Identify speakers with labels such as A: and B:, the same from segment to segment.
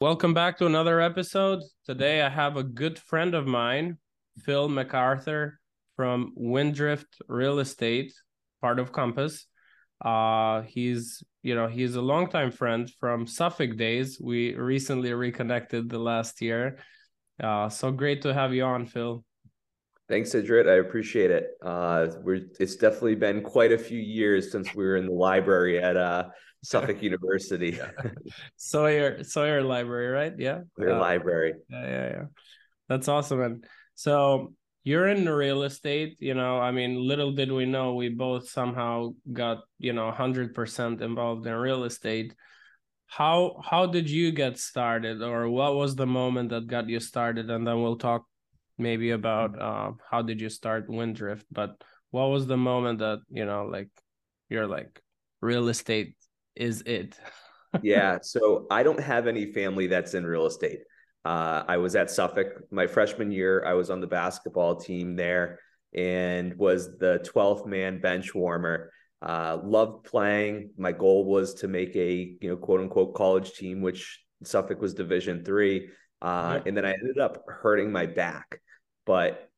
A: Welcome back to another episode. Today I have a good friend of mine, Phil MacArthur from Windrift Real Estate, part of Compass. Uh, he's you know he's a longtime friend from Suffolk days. We recently reconnected the last year. Uh, so great to have you on, Phil.
B: Thanks, Idrit. I appreciate it. Uh, we're it's definitely been quite a few years since we were in the library at uh Suffolk University.
A: Sawyer Sawyer Library, right? Yeah.
B: Sawyer uh, Library.
A: Yeah, yeah, yeah. That's awesome. And so you're in real estate, you know, I mean, little did we know we both somehow got, you know, 100% involved in real estate. How how did you get started or what was the moment that got you started and then we'll talk maybe about uh, how did you start Windrift, but what was the moment that, you know, like you're like real estate is it?
B: yeah. So I don't have any family that's in real estate. Uh, I was at Suffolk my freshman year. I was on the basketball team there and was the 12th man bench warmer. Uh, loved playing. My goal was to make a you know quote unquote college team, which Suffolk was Division three. Uh, And then I ended up hurting my back, but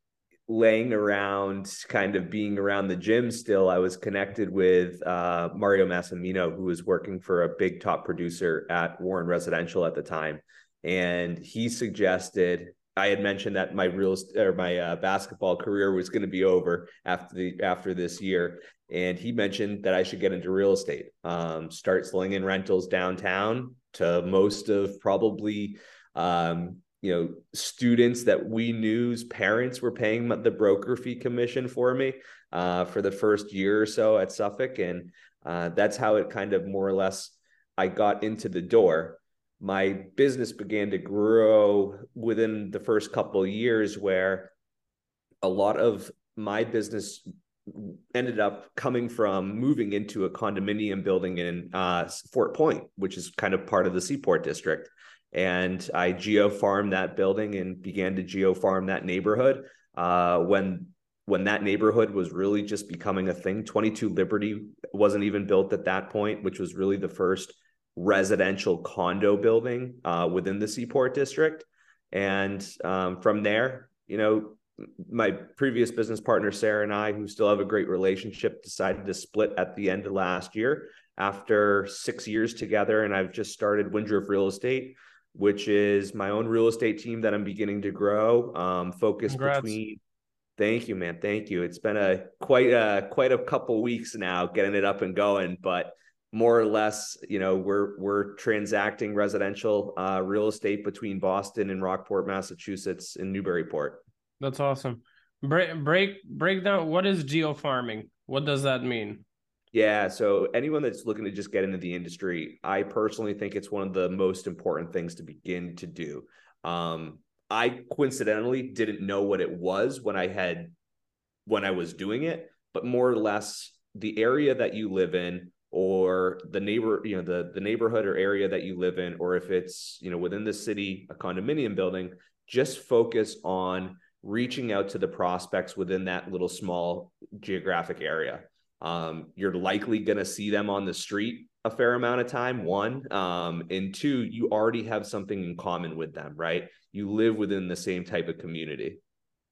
B: laying around, kind of being around the gym still, I was connected with uh, Mario Massimino, who was working for a big top producer at Warren Residential at the time. And he suggested, I had mentioned that my real or my uh, basketball career was going to be over after the after this year, and he mentioned that I should get into real estate, um, start slinging rentals downtown to most of probably um, you know students that we knew's parents were paying the broker fee commission for me uh, for the first year or so at Suffolk, and uh, that's how it kind of more or less I got into the door. My business began to grow within the first couple years, where a lot of my business ended up coming from moving into a condominium building in uh, Fort Point, which is kind of part of the Seaport District and I geo farmed that building and began to geo farm that neighborhood. Uh, when when that neighborhood was really just becoming a thing, 22 Liberty wasn't even built at that point, which was really the first residential condo building uh, within the Seaport District. And um, from there, you know, my previous business partner Sarah and I, who still have a great relationship, decided to split at the end of last year after six years together. And I've just started Windrift Real Estate which is my own real estate team that I'm beginning to grow. Um, focus between. Thank you, man. Thank you. It's been a quite a quite a couple weeks now getting it up and going, but more or less, you know, we're we're transacting residential uh, real estate between Boston and Rockport, Massachusetts, and Newburyport.
A: That's awesome. Break break break down. What is geo farming? What does that mean?
B: Yeah. So anyone that's looking to just get into the industry, I personally think it's one of the most important things to begin to do. Um, I coincidentally didn't know what it was when I had when I was doing it, but more or less the area that you live in or the neighbor, you know, the the neighborhood or area that you live in, or if it's, you know, within the city, a condominium building, just focus on reaching out to the prospects within that little small geographic area. Um, you're likely going to see them on the street a fair amount of time. One, um, and two, you already have something in common with them, right? You live within the same type of community.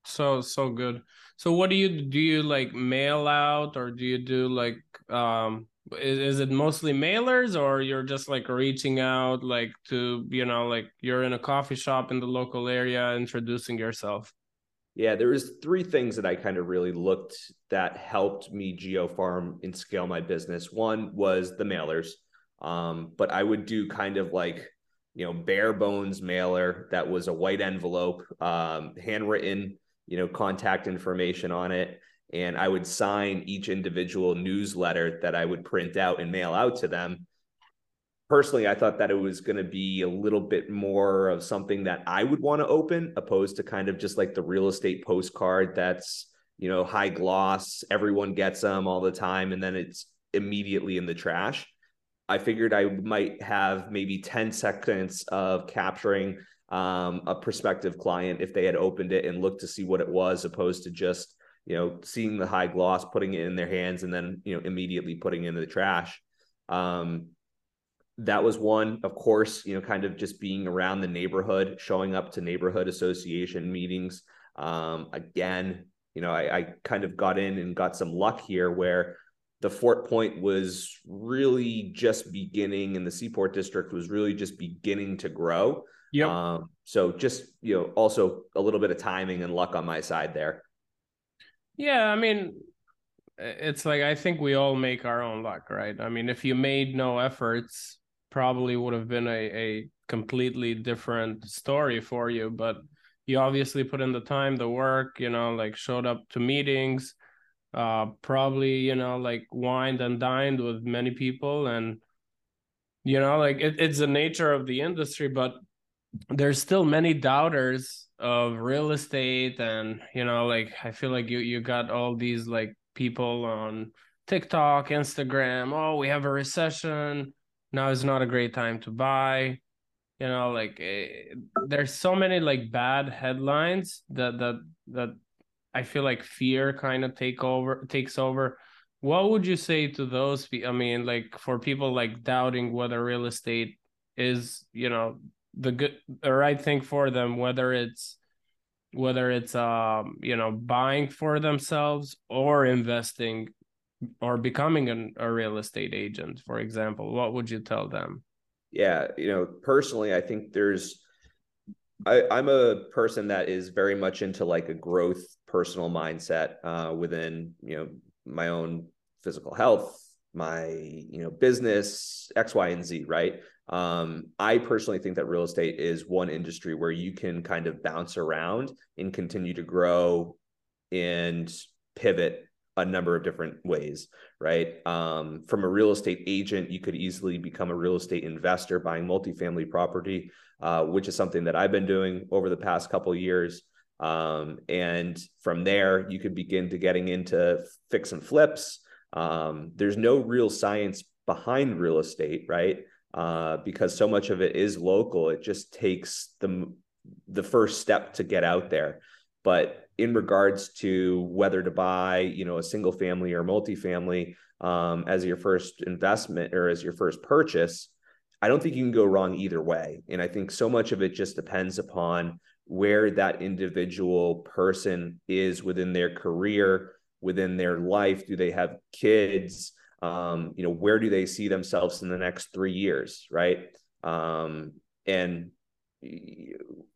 A: So so good. So what do you do? You like mail out, or do you do like um? Is, is it mostly mailers, or you're just like reaching out, like to you know, like you're in a coffee shop in the local area, introducing yourself?
B: Yeah, there was three things that I kind of really looked that helped me geo farm and scale my business. One was the mailers, um, but I would do kind of like you know bare bones mailer that was a white envelope, um, handwritten, you know, contact information on it, and I would sign each individual newsletter that I would print out and mail out to them personally, I thought that it was going to be a little bit more of something that I would want to open, opposed to kind of just like the real estate postcard that's, you know, high gloss, everyone gets them all the time, and then it's immediately in the trash. I figured I might have maybe 10 seconds of capturing um, a prospective client if they had opened it and looked to see what it was, opposed to just, you know, seeing the high gloss, putting it in their hands, and then, you know, immediately putting it in the trash. Um, that was one, of course, you know, kind of just being around the neighborhood, showing up to neighborhood association meetings. Um, again, you know, I, I kind of got in and got some luck here where the Fort Point was really just beginning and the Seaport District was really just beginning to grow.
A: Yeah.
B: Um, so just, you know, also a little bit of timing and luck on my side there.
A: Yeah, I mean, it's like I think we all make our own luck, right? I mean, if you made no efforts, probably would have been a, a completely different story for you. But you obviously put in the time, the work, you know, like showed up to meetings, uh, probably, you know, like wined and dined with many people. And, you know, like it, it's the nature of the industry, but there's still many doubters of real estate and you know like i feel like you you got all these like people on tiktok instagram oh we have a recession now is not a great time to buy you know like eh, there's so many like bad headlines that that that i feel like fear kind of take over takes over. What would you say to those i mean like for people like doubting whether real estate is you know the good the right thing for them whether it's whether it's um you know buying for themselves or investing or becoming an, a real estate agent for example what would you tell them?
B: Yeah you know personally i think there's I, i'm a person that is very much into like a growth personal mindset uh, within you know my own physical health my you know business x y and z right? Um, I personally think that real estate is one industry where you can kind of bounce around and continue to grow and pivot a number of different ways, right? Um, from a real estate agent, you could easily become a real estate investor buying multifamily property, uh, which is something that I've been doing over the past couple years. Um, and from there, you could begin to getting into fix and flips. Um, there's no real science behind real estate, right? uh, because so much of it is local. It just takes the the first step to get out there. But in regards to whether to buy, you know, a single family or multifamily um, as your first investment or as your first purchase, I don't think you can go wrong either way. And I think so much of it just depends upon where that individual person is within their career, within their life. Do they have kids? um, you know, where do they see themselves in the next three years, right? Um, and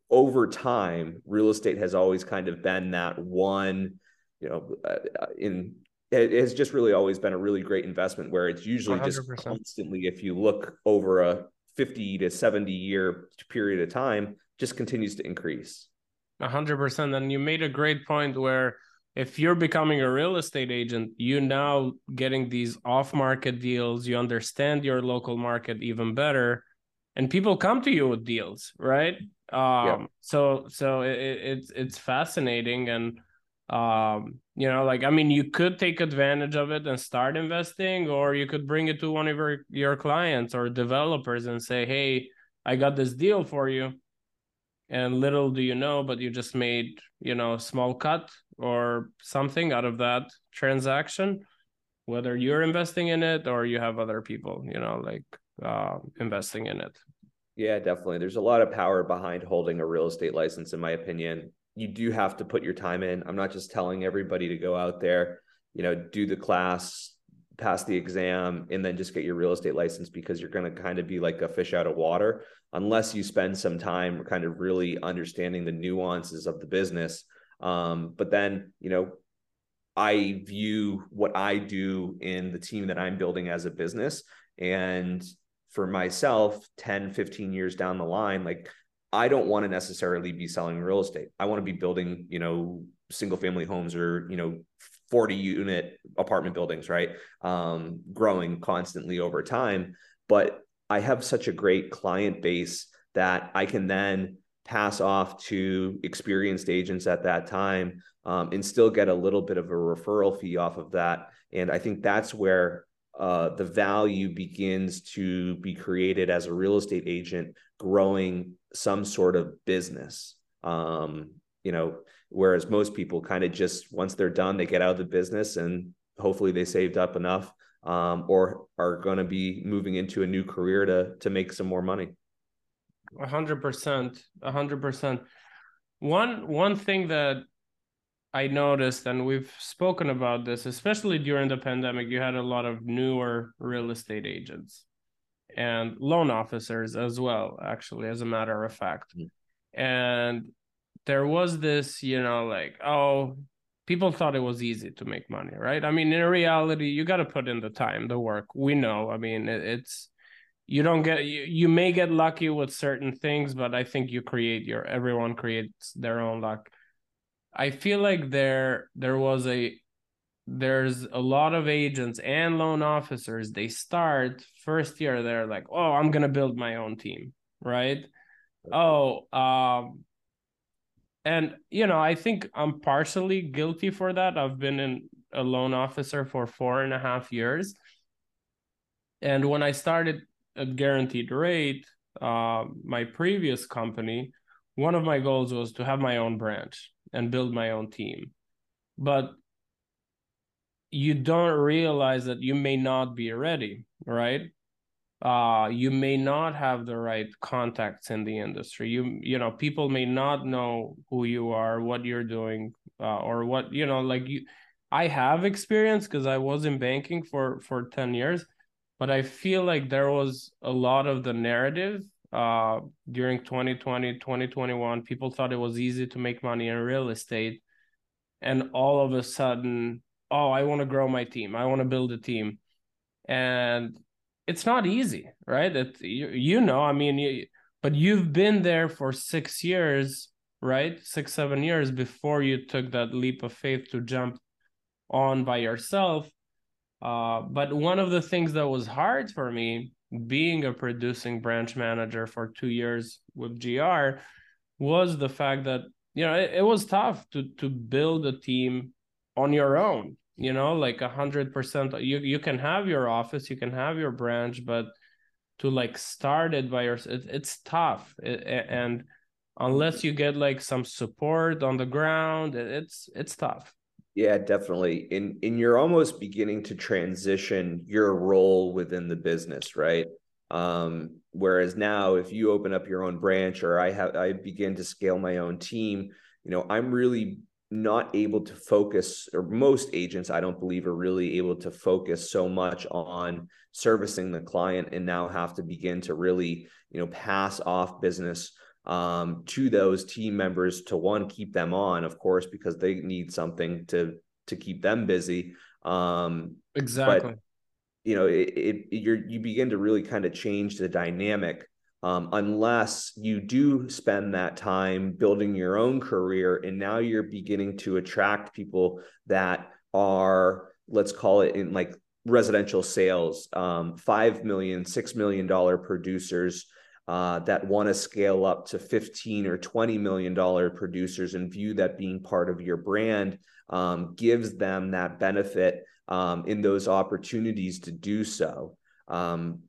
B: over time, real estate has always kind of been that one, you know, uh, uh in it has just really always been a really great investment where it's usually 100%. just constantly, if you look over a 50 to 70 year period of time, just continues to increase.
A: A hundred percent. And you made a great point where if you're becoming a real estate agent, you now getting these off market deals, you understand your local market even better, and people come to you with deals, right? Um, yeah. so so it, it's it's fascinating and um you know like i mean you could take advantage of it and start investing or you could bring it to one of your, your clients or developers and say hey i got this deal for you and little do you know but you just made you know a small cut or something out of that transaction whether you're investing in it or you have other people you know like uh, investing in it
B: yeah definitely. There's a lot of power behind holding a real estate license in my opinion. You do have to put your time in. I'm not just telling everybody to go out there you know do the class pass the exam and then just get your real estate license because you're going to kind of be like a fish out of water. Unless you spend some time kind of really understanding the nuances of the business. Um, but then, you know, I view what I do in the team that I'm building as a business. And for myself, 10, 15 years down the line, like I don't want to necessarily be selling real estate. I want to be building, you know, single family homes or, you know, 40 unit apartment buildings, right? Um, growing constantly over time. But I have such a great client base that I can then pass off to experienced agents at that time um, and still get a little bit of a referral fee off of that. And I think that's where uh, the value begins to be created as a real estate agent growing some sort of business. Um, you know, whereas most people kind of just once they're done, they get out of the business and hopefully they saved up enough um, or are going to be moving into a new career to to make some more money.
A: A hundred percent, a hundred percent. One one thing that I noticed, and we've spoken about this, especially during the pandemic, you had a lot of newer real estate agents and loan officers as well, actually, as a matter of fact. Mm-hmm. And there was this, you know, like, oh, people thought it was easy to make money, right? I mean, in reality, you got to put in the time, the work. We know. I mean, it's you don't get you, you may get lucky with certain things, but I think you create your everyone creates their own luck. I feel like there there was a there's a lot of agents and loan officers they start first year they're like oh i'm gonna build my own team right? Oh um and you know i think i'm partially guilty for that. I've been in a loan officer for four and a half years. And when i started at guaranteed rate uh, my previous company one of my goals was to have my own branch and build my own team. But you don't realize that you may not be ready, right? Uh, you may not have the right contacts in the industry. You you know, people may not know who you are, what you're doing, uh, or what you know. Like you, I have experience because I was in banking for for ten years, but I feel like there was a lot of the narrative uh, during 2020, 2021, people thought it was easy to make money in real estate. And all of a sudden, oh, I want to grow my team. I want to build a team. And it's not easy, right? It, you, you know, I mean, you, but you've been there for six years, right? Six, seven years before you took that leap of faith to jump on by yourself. Uh, but one of the things that was hard for me being a producing branch manager for two years with GR was the fact that you know it, it was tough to to build a team on your own. You know, like a hundred percent. You you can have your office, you can have your branch, but to like start it by yourself, it, it's tough. It, and unless you get like some support on the ground, it's it's tough.
B: Yeah, definitely. And in you're almost beginning to transition your role within the business, right? Um, whereas now, if you open up your own branch or I have I begin to scale my own team, you know, I'm really not able to focus, or most agents, I don't believe, are really able to focus so much on servicing the client and now have to begin to really, you know, pass off business um, to those team members to one keep them on, of course, because they need something to to keep them busy. Um,
A: exactly. But,
B: you know, it, it you you begin to really kind of change the dynamic um, unless you do spend that time building your own career, and now you're beginning to attract people that are let's call it in like residential sales um, five million six million dollar producers uh, that want to scale up to 15 or 20 million dollar producers and view that being part of your brand um, gives them that benefit um, in those opportunities to do so um,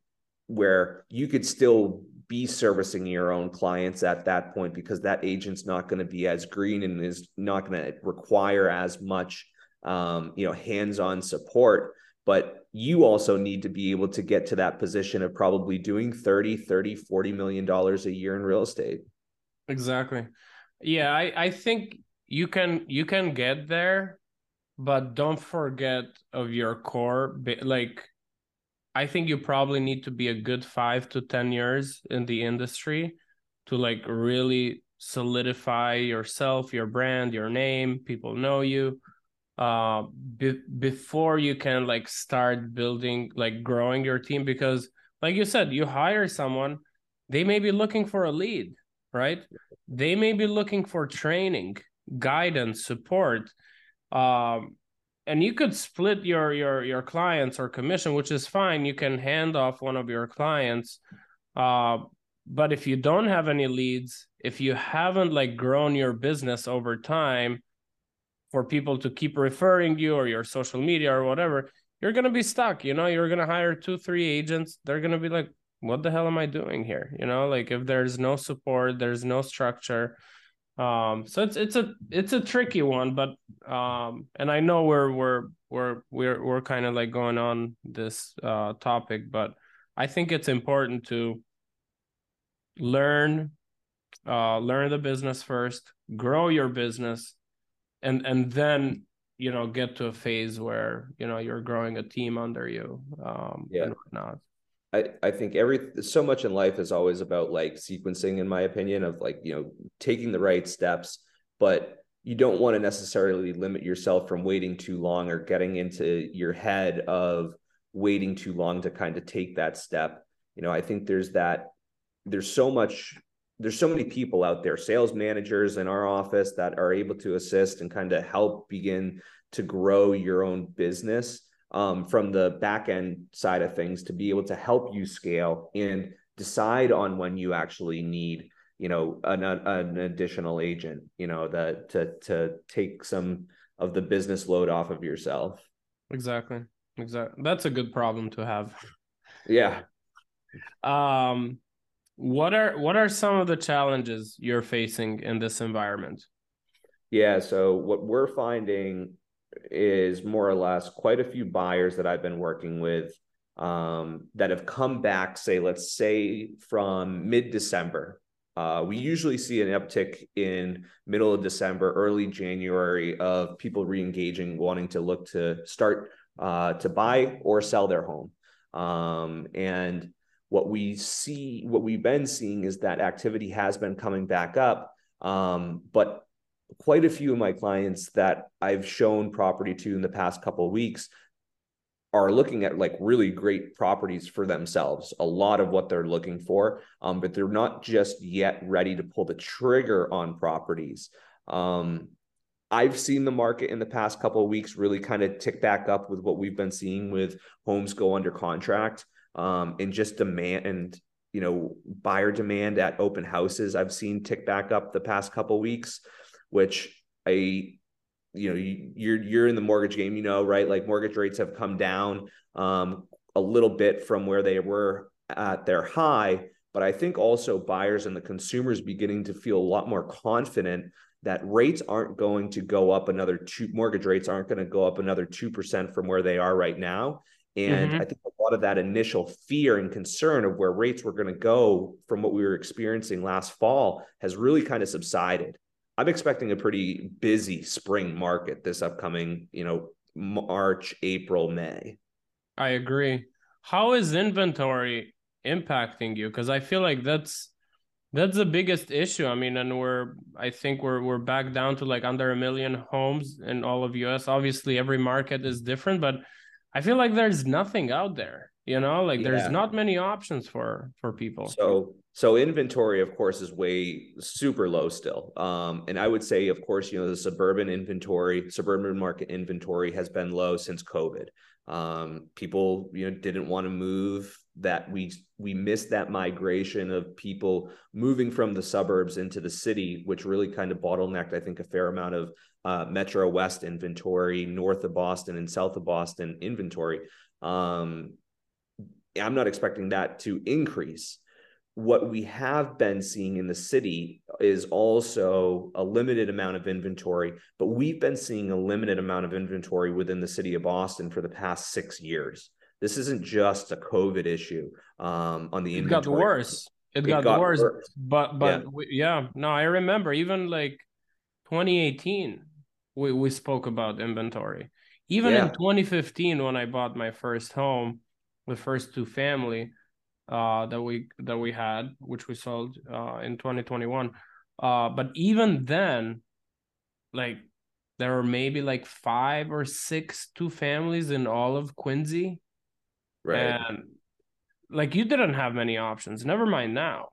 B: where you could still be servicing your own clients at that point because that agent's not going to be as green and is not going to require as much um, you know hands-on support. But you also need to be able to get to that position of probably doing 30 30 40 million dollars a year in real estate.
A: Exactly. Yeah i i think you can you can get there but don't forget of your core like i think you probably need to be a good 5 to 10 years in the industry to like really solidify yourself your brand your name people know you uh be- before you can like start building like growing your team because like you said you hire someone they may be looking for a lead right? They may be looking for training guidance support um and you could split your your your clients or commission which is fine. You can hand off one of your clients uh but if you don't have any leads if you haven't like grown your business over time for people to keep referring you or your social media or whatever, you're gonna be stuck. You know, you're gonna hire two, three agents. They're gonna be like, "What the hell am I doing here?" You know, like if there's no support, there's no structure. Um, so it's it's a it's a tricky one, but um, and I know we're we're we're we're we're kind of like going on this uh topic, but I think it's important to learn uh learn the business first, grow your business, and and then you know get to a phase where you know you're growing a team under you um
B: yeah.
A: and whatnot.
B: I, I think every so much in life is always about like sequencing in my opinion of like you know taking the right steps but you don't want to necessarily limit yourself from waiting too long or getting into your head of waiting too long to kind of take that step you know i think there's that there's so much there's so many people out there sales managers in our office that are able to assist and kind of help begin to grow your own business um, from the back end side of things to be able to help you scale and decide on when you actually need you know an, an additional agent you know that to to take some of the business load off of yourself.
A: Exactly. Exactly that's a good problem to have.
B: Yeah.
A: Um what are what are some of the challenges you're facing in this environment
B: yeah so what we're finding is more or less quite a few buyers that I've been working with um, that have come back, say, let's say from mid December. Uh, we usually see an uptick in middle of December, early January of people re-engaging, wanting to look to start uh, to buy or sell their home. Um, and what we see, what we've been seeing is that activity has been coming back up. Um, but quite a few of my clients that I've shown property to in the past couple of weeks are looking at like really great properties for themselves a lot of what they're looking for um, but they're not just yet ready to pull the trigger on properties um, i've seen the market in the past couple of weeks really kind of tick back up with what we've been seeing with homes go under contract um, and just demand and you know buyer demand at open houses i've seen tick back up the past couple weeks which I, you know, you're you're in the mortgage game, you know, right? Like mortgage rates have come down um, a little bit from where they were at their high, but I think also buyers and the consumers beginning to feel a lot more confident that rates aren't going to go up another two mortgage rates aren't going to go up another 2% from where they are right now and mm-hmm. I think a lot of that initial fear and concern of where rates were going to go from what we were experiencing last fall has really kind of subsided. I'm expecting a pretty busy spring market this upcoming, you know, March, April, May.
A: I agree. How is inventory impacting you? Because I feel like that's that's the biggest issue. I mean, and we're I think we're we're back down to like under a million homes in all of US. Obviously, every market is different, but I feel like there's nothing out there. You know, like yeah. there's not many options for for people.
B: So so inventory, of course, is way super low still. Um, and I would say, of course, you know, the suburban inventory, suburban market inventory has been low since COVID. Um, people, you know, didn't want to move. That we we missed that migration of people moving from the suburbs into the city, which really kind of bottlenecked, I think, a fair amount of uh, Metro West inventory, north of Boston and south of Boston inventory. Um, I'm not expecting that to increase what we have been seeing in the city is also a limited amount of inventory, but we've been seeing a limited amount of inventory within the city of Boston for the past six years. This isn't just a COVID issue um, on the
A: it
B: inventory.
A: got worse. It, it got, got, worse. worse. But but yeah. We, yeah, no, I remember even like 2018, we we spoke about inventory. Even yeah. in 2015, when I bought my first home, the first two family uh, that we that we had, which we sold uh, in 2021. Uh, but even then, like there were maybe like five or six two families in all of Quincy, right? And like you didn't have many options. Never mind now.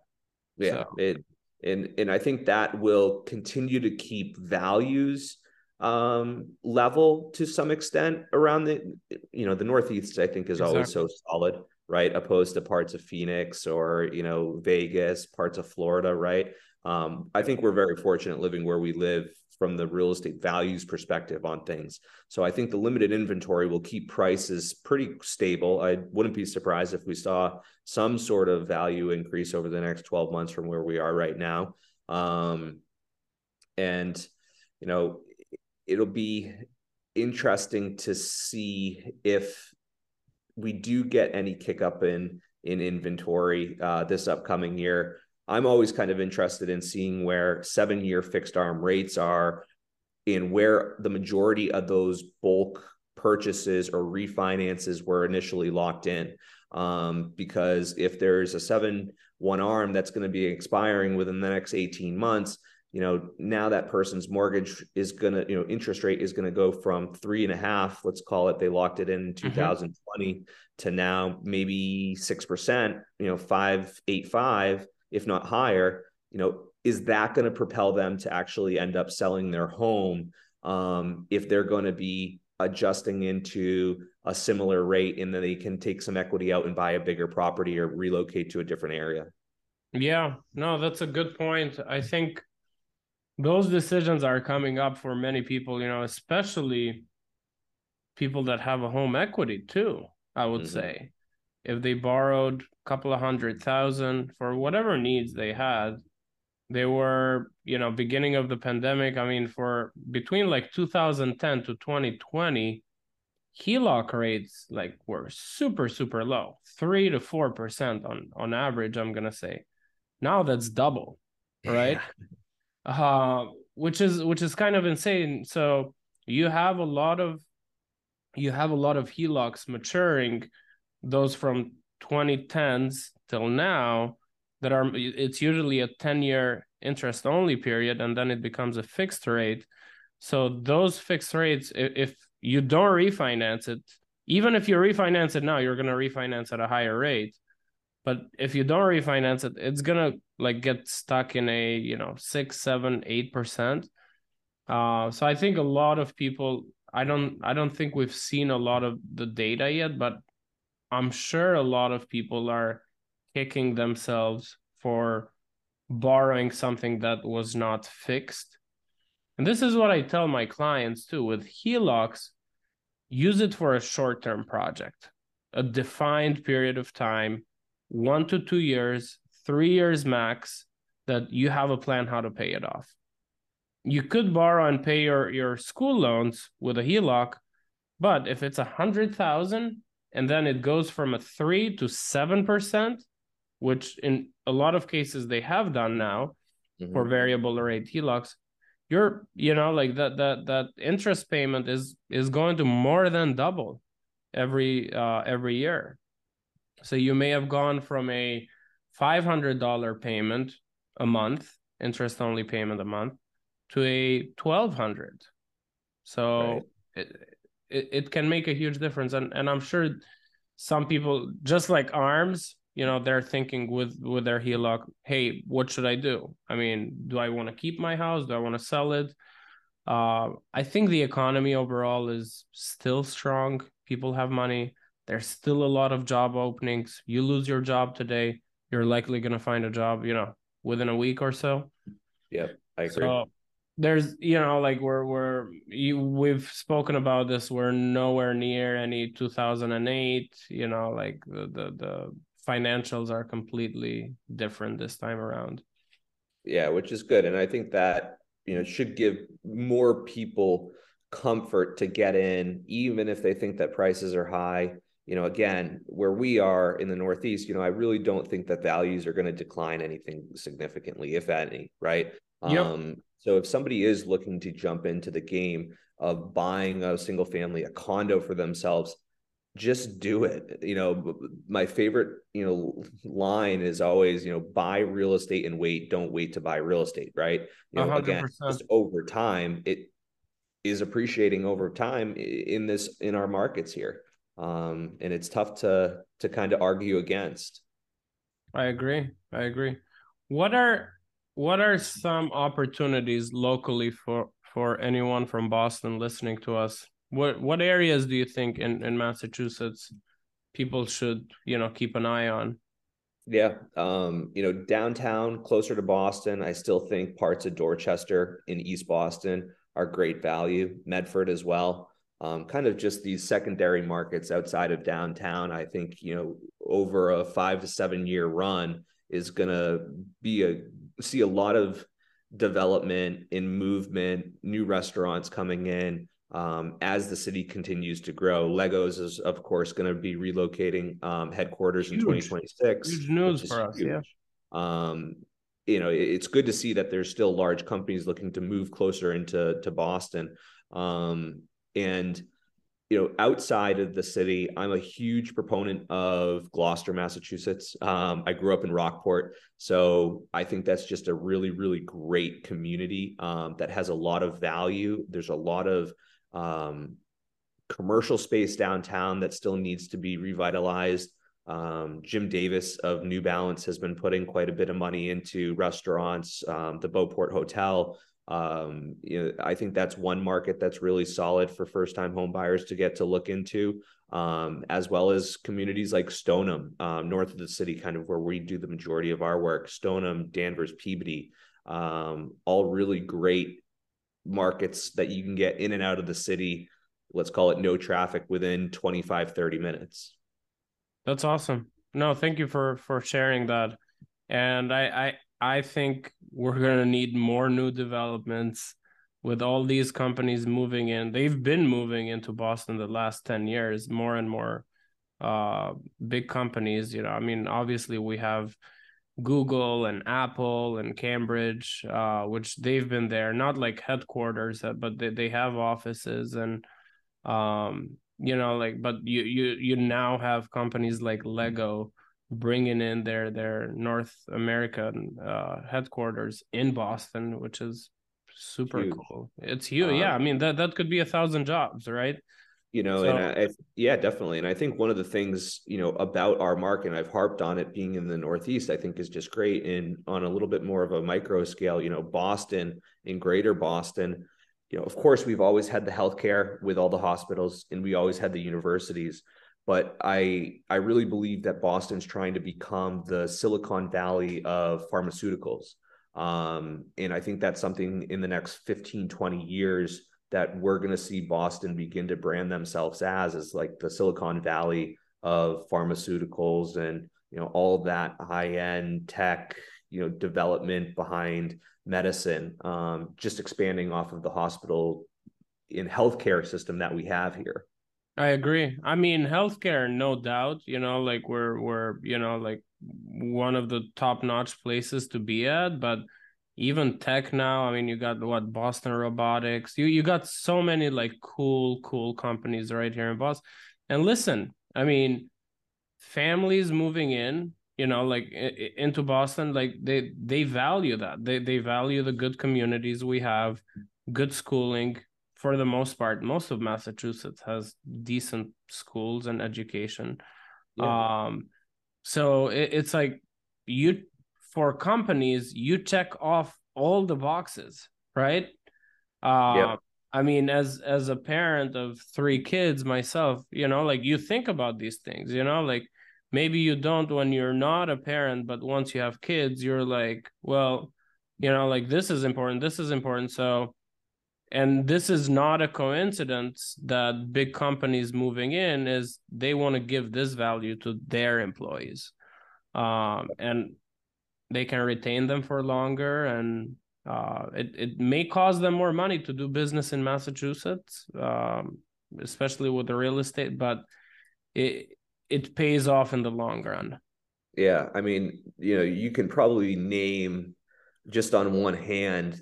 B: Yeah, so. it and and I think that will continue to keep values um level to some extent around the you know the northeast i think is exactly. always so solid right? Opposed to parts of Phoenix or, you know, Vegas, parts of Florida, right? Um, I think we're very fortunate living where we live from the real estate values perspective on things. So I think the limited inventory will keep prices pretty stable. I wouldn't be surprised if we saw some sort of value increase over the next 12 months from where we are right now. Um, and you know it'll be interesting to see if we do get any kick up in in inventory uh, this upcoming year. I'm always kind of interested in seeing where seven year fixed arm rates are and where the majority of those bulk purchases or refinances were initially locked in. Um, because if there's a seven one arm that's going to be expiring within the next 18 months, you know, now that person's mortgage is going to, you know, interest rate is going to go from three and a half, let's call it, they locked it in 2020 mm-hmm. to now maybe 6%, you know, five, eight, five, if not higher, you know, is that going to propel them to actually end up selling their home um, if they're going to be adjusting into a similar rate and then they can take some equity out and buy a bigger property or relocate to a different area?
A: Yeah, no, that's a good point. I think those decisions are coming up for many people, you know, especially people that have a home equity too, I would mm-hmm. say. If they borrowed a couple of hundred thousand for whatever needs they had, they were, you know, beginning of the pandemic. I mean, for between like 2010 to 2020, HELOC rates like were super, super low, three to four percent on on average, I'm gonna say. Now that's double, right? Uh, which is which is kind of insane. So you have a lot of you have a lot of HELOCs maturing, those from 2010s till now that are it's usually a 10 year interest only period and then it becomes a fixed rate. So those fixed rates, if you don't refinance it, even if you refinance it now, you're going to refinance at a higher rate. But if you don't refinance it, it's gonna like get stuck in a you know six, seven, eight percent. Uh, so I think a lot of people. I don't. I don't think we've seen a lot of the data yet, but I'm sure a lot of people are kicking themselves for borrowing something that was not fixed. And this is what I tell my clients too with HELOCs, use it for a short term project, a defined period of time one to two years, three years max, that you have a plan how to pay it off. You could borrow and pay your, your school loans with a HELOC, but if it's a hundred thousand and then it goes from a three to seven percent, which in a lot of cases they have done now mm-hmm. for variable rate HELOCs, you're you know like that that that interest payment is is going to more than double every uh every year so you may have gone from a $500 payment a month, interest only payment a month, to a 1200 So right. it, it, it can make a huge difference. And, and I'm sure some people, just like arms, you know, they're thinking with, with their HELOC, hey, what should I do? I mean, do I want to keep my house? Do I want to sell it? Uh, I think the economy overall is still strong. People have money. There's still a lot of job openings. You lose your job today, you're likely going to find a job, you know, within a week or so.
B: Yep, I agree. So
A: there's, you know, like we're we're you, we've spoken about this. We're nowhere near any 2008. You know, like the the the financials are completely different this time around.
B: Yeah, which is good, and I think that you know should give more people comfort to get in, even if they think that prices are high you know, again, where we are in the Northeast, you know, I really don't think that values are going to decline anything significantly, if any, right? Yep. Um, so if somebody is looking to jump into the game of buying a single family, a condo for themselves, just do it. You know, my favorite, you know, line is always, you know, buy real estate and wait. Don't wait to buy real estate, right? You know, 100%. again, just over time, it is appreciating over time in this in our markets here um, and it's tough to to kind of argue against.
A: I agree. I agree. What are what are some opportunities locally for for anyone from Boston listening to us? What what areas do you think in in Massachusetts people should you know keep an eye on?
B: Yeah, um, you know, downtown, closer to Boston, I still think parts of Dorchester in East Boston are great value. Medford as well um, kind of just these secondary markets outside of downtown. I think you know over a five to seven year run is going to be a see a lot of development in movement, new restaurants coming in um, as the city continues to grow. Legos is, of course, going to be relocating um, headquarters huge. in 2026.
A: Huge news for us, huge. yeah.
B: Um, you know, it's good to see that there's still large companies looking to move closer into to Boston. Um, and you know, outside of the city, I'm a huge proponent of Gloucester, Massachusetts. Um, I grew up in Rockport, so I think that's just a really, really great community um, that has a lot of value. There's a lot of um, commercial space downtown that still needs to be revitalized. Um, Jim Davis of New Balance has been putting quite a bit of money into restaurants, um, the Beauport Hotel um, you know, I think that's one market that's really solid for first time home buyers to get to look into, um, as well as communities like Stoneham, um, north of the city, kind of where we do the majority of our work. Stoneham, Danvers, Peabody, um, all really great markets that you can get in and out of the city. Let's call it no traffic within 25, 30 minutes.
A: That's awesome. No, thank you for for sharing that. And I, I I think we're going to need more new developments with all these companies moving in. They've been moving into Boston the last 10 years, more and more uh, big companies. You know, I mean, obviously, we have Google and Apple and Cambridge, uh, which they've been there, not like headquarters, uh, but they, they have offices and, um, you know, like, but you, you, you now have companies like Lego bringing in their their North American uh, headquarters in Boston, which is super huge. cool. It's huge. Um, yeah, I mean that that could be a thousand jobs, right?
B: You know, so, and I, I, yeah, definitely. And I think one of the things you know about our market, and I've harped on it being in the Northeast, I think is just great. And on a little bit more of a micro scale, you know, Boston in Greater Boston. You know, of course, we've always had the healthcare with all the hospitals, and we always had the universities but I I really believe that Boston's trying to become the Silicon Valley of pharmaceuticals. Um, and I think that's something in the next 15, 20 years that we're going to see Boston begin to brand themselves as, is like the Silicon Valley of pharmaceuticals and, you know, all that high end tech, you know, development behind medicine, um, just expanding off of the hospital in healthcare system that we have here.
A: I agree. I mean, healthcare, no doubt. You know, like we're we're you know like one of the top notch places to be at, but even tech now. I mean, you got what Boston Robotics. You you got so many like cool cool companies right here in Boston. And listen, I mean, families moving in, you know, like into Boston, like they they value that. They they value the good communities we have, good schooling, for the most part, most of Massachusetts has decent schools and education. Yeah. Um, so it, it's like you for companies, you check off all the boxes, right? Uh, yeah. I mean, as as a parent of three kids myself, you know, like you think about these things, you know, like maybe you don't when you're not a parent, but once you have kids, you're like, well, you know, like this is important, this is important. So and this is not a coincidence that big companies moving in is they want to give this value to their employees. Um, and they can retain them for longer and uh, it, it may cost them more money to do business in massachusetts um, especially with the real estate but it it pays off in the long run.
B: Yeah i mean you know you can probably name just on one hand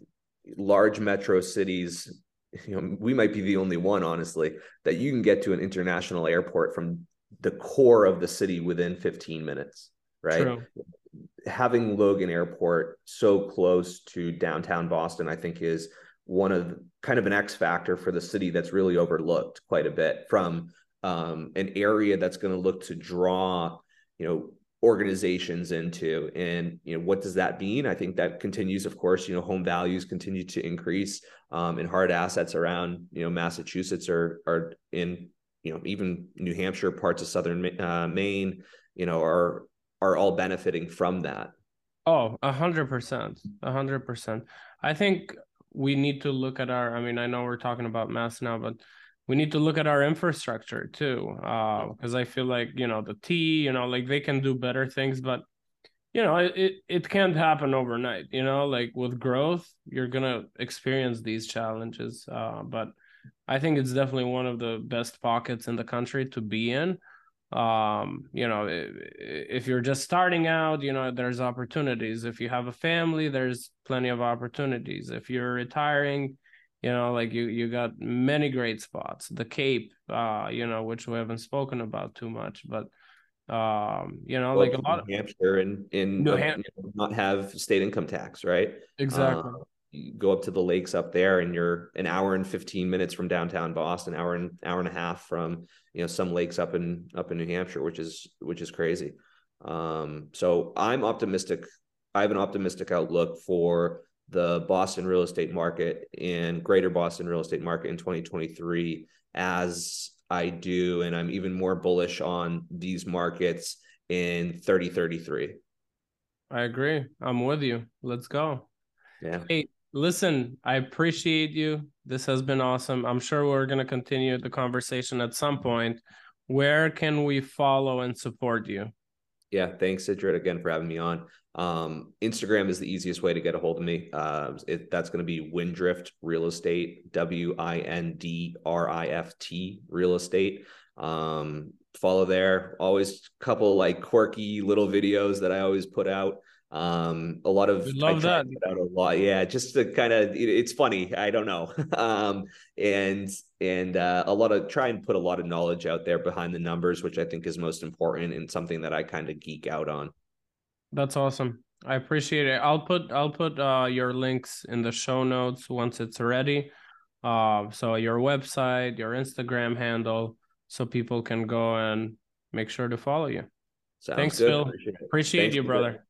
B: large metro cities you know we might be the only one honestly that you can get to an international airport from the core of the city within 15 minutes right True. having logan airport so close to downtown boston i think is one of kind of an x factor for the city that's really overlooked quite a bit from um, an area that's going to look to draw you know organizations into and you know what does that mean? I think that continues of course you know home values continue to increase um, and hard assets around you know massachusetts are are in you know even new hampshire parts of southern uh, maine you know are are all benefiting from that.
A: Oh a hundred percent a hundred percent. I think we need to look at our i mean i know we're talking about mass now but we need to look at our infrastructure too because uh, i feel like you know the t you know like they can do better things but you know it it can't happen overnight you know? Like with growth you're gonna experience these challenges uh, but i think it's definitely one of the best pockets in the country to be in. Um you know if you're just starting out you know there's opportunities. If you have a family there's plenty of opportunities. If you're retiring you know like you you got many great spots. The cape uh you know which we haven't spoken about too much but um you know well, like a lot
B: of New hampshire and in New Ham- not have state income tax right?
A: Exactly.
B: Uh, you go up to the lakes up there and you're an hour and 15 minutes from downtown boston hour and hour and a half from you know some lakes up in up in new hampshire which is which is crazy. Um so i'm optimistic i have an optimistic outlook for the boston real estate market and greater boston real estate market in 2023 as i do and i'm even more bullish on these markets in 3033
A: i agree i'm with you let's go
B: yeah
A: hey Listen, I appreciate you. This has been awesome. I'm sure we're going to continue the conversation at some point. Where can we follow and support you?
B: Yeah, thanks, Sidrit, again for having me on. Um, Instagram is the easiest way to get a hold of me. Uh, it, that's going to be Windrift Real Estate, W I N D R I F T Real Estate. Um, follow there. Always a couple like quirky little videos that I always put out. Um, a lot of
A: we love that.
B: Out a lot, yeah. Just to kind of, it, it's funny. I don't know. um, and and uh, a lot of try and put a lot of knowledge out there behind the numbers, which I think is most important and something that I kind of geek out on.
A: That's awesome. I appreciate it. I'll put I'll put uh, your links in the show notes once it's ready. Uh, so your website, your Instagram handle, so people can go and make sure to follow you. Sounds Thanks, good. Phil. Appreciate, appreciate you, brother.